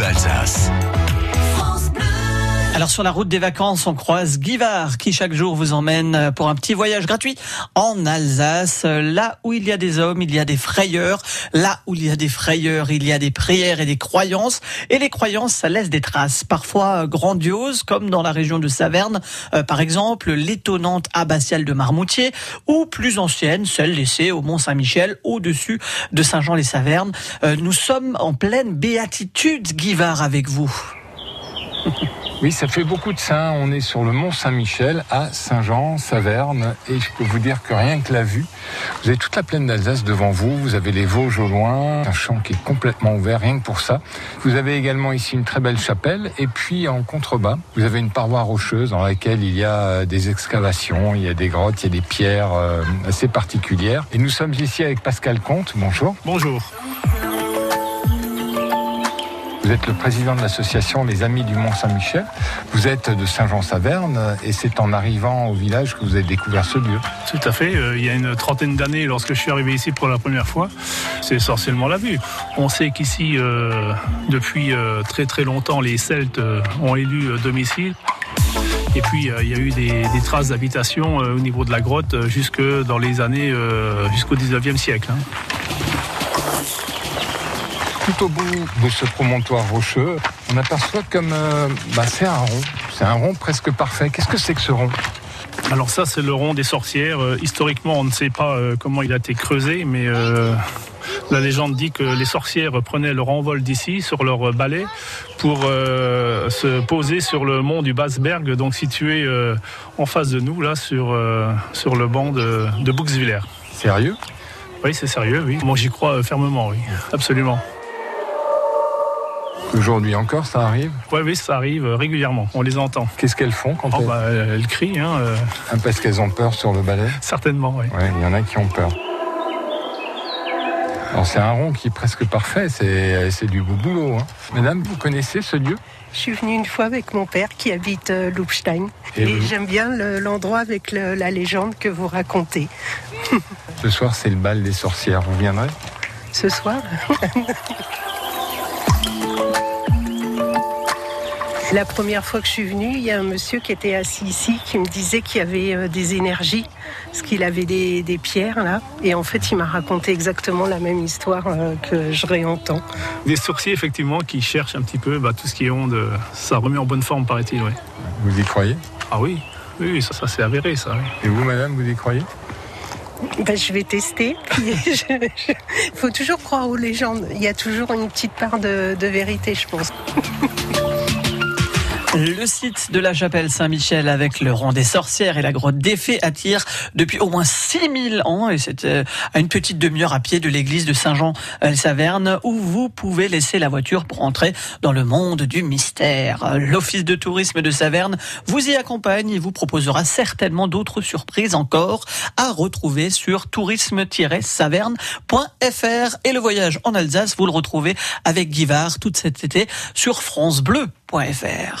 Bleu Alsace. Alors sur la route des vacances, on croise Guivard qui chaque jour vous emmène pour un petit voyage gratuit en Alsace. Là où il y a des hommes, il y a des frayeurs. Là où il y a des frayeurs, il y a des prières et des croyances. Et les croyances, ça laisse des traces, parfois grandioses, comme dans la région de Saverne, euh, par exemple l'étonnante abbatiale de Marmoutier, ou plus ancienne, celle laissée au Mont Saint-Michel, au-dessus de Saint-Jean-les-Savernes. Euh, nous sommes en pleine béatitude, Guivard, avec vous. Oui, ça fait beaucoup de saints. On est sur le mont Saint-Michel à Saint-Jean, Saverne, et je peux vous dire que rien que la vue, vous avez toute la plaine d'Alsace devant vous. Vous avez les Vosges au loin, un champ qui est complètement ouvert, rien que pour ça. Vous avez également ici une très belle chapelle, et puis en contrebas, vous avez une paroi rocheuse dans laquelle il y a des excavations, il y a des grottes, il y a des pierres euh, assez particulières. Et nous sommes ici avec Pascal Comte. Bonjour. Bonjour. Vous êtes le président de l'association Les Amis du Mont Saint-Michel. Vous êtes de Saint-Jean-Saverne et c'est en arrivant au village que vous avez découvert ce lieu. Tout à fait. Euh, il y a une trentaine d'années, lorsque je suis arrivé ici pour la première fois, c'est essentiellement la vue. On sait qu'ici, euh, depuis euh, très très longtemps, les Celtes ont élu domicile. Et puis il y a eu des, traces d'habitation au niveau de la grotte jusque dans les années jusqu'au 19e siècle. Hein tout au bout de ce promontoire rocheux, on aperçoit comme euh, bah, c'est un rond. C'est un rond presque parfait. Qu'est-ce que c'est que ce rond? Alors ça, c'est le rond des sorcières. Euh, historiquement, on ne sait pas euh, comment il a été creusé, mais la légende dit que les sorcières prenaient leur envol d'ici sur leur balai pour se poser sur le mont du Basberg, donc situé en face de nous, là, sur, sur le banc de, de Bouxwiller. Sérieux? Oui, c'est sérieux, oui. Moi, j'y crois fermement, oui. Absolument. Aujourd'hui encore, ça arrive Oui, oui, ça arrive régulièrement. On les entend. Qu'est-ce qu'elles font quand oh, elles... Bah, elles crient. Hein, euh... Parce qu'elles ont peur sur le balai Certainement, oui. Ouais, il y en a qui ont peur. Alors c'est un rond qui est presque parfait, c'est du beau boulot. Hein. Madame, vous connaissez ce lieu? Je suis venue une fois avec mon père qui habite euh, Lubstein. Et, Et j'aime bien l'endroit avec le, la légende que vous racontez. ce soir c'est le bal des sorcières, vous viendrez? Ce soir? La première fois que je suis venue, il y a un monsieur qui était assis ici qui me disait qu'il y avait euh, des énergies, parce qu'il avait des, des, pierres là. Et en fait, il m'a raconté exactement la même histoire euh, que je réentends. Des sorciers, effectivement, qui cherchent un petit peu bah, tout ce qui est onde. Ça remet en bonne forme, paraît-il. Ouais. Vous y croyez? Ah oui, oui, ça, ça c'est avéré, ça. Oui. Et vous, madame, vous y croyez? Ben, je vais tester. Il faut toujours croire aux légendes. Il y a toujours une petite part de, de vérité, je pense. Le site de la chapelle Saint-Michel avec le rang des sorcières et la grotte des fées attire depuis au moins 6000 ans et c'est euh, à une petite demi-heure à pied de l'église de Saint-Jean-Saverne où vous pouvez laisser la voiture pour entrer dans le monde du mystère. L'office de tourisme de Saverne vous y accompagne et vous proposera certainement d'autres surprises encore à retrouver sur tourisme-saverne.fr et le voyage en Alsace vous le retrouvez avec Guivard tout cet été sur francebleu.fr.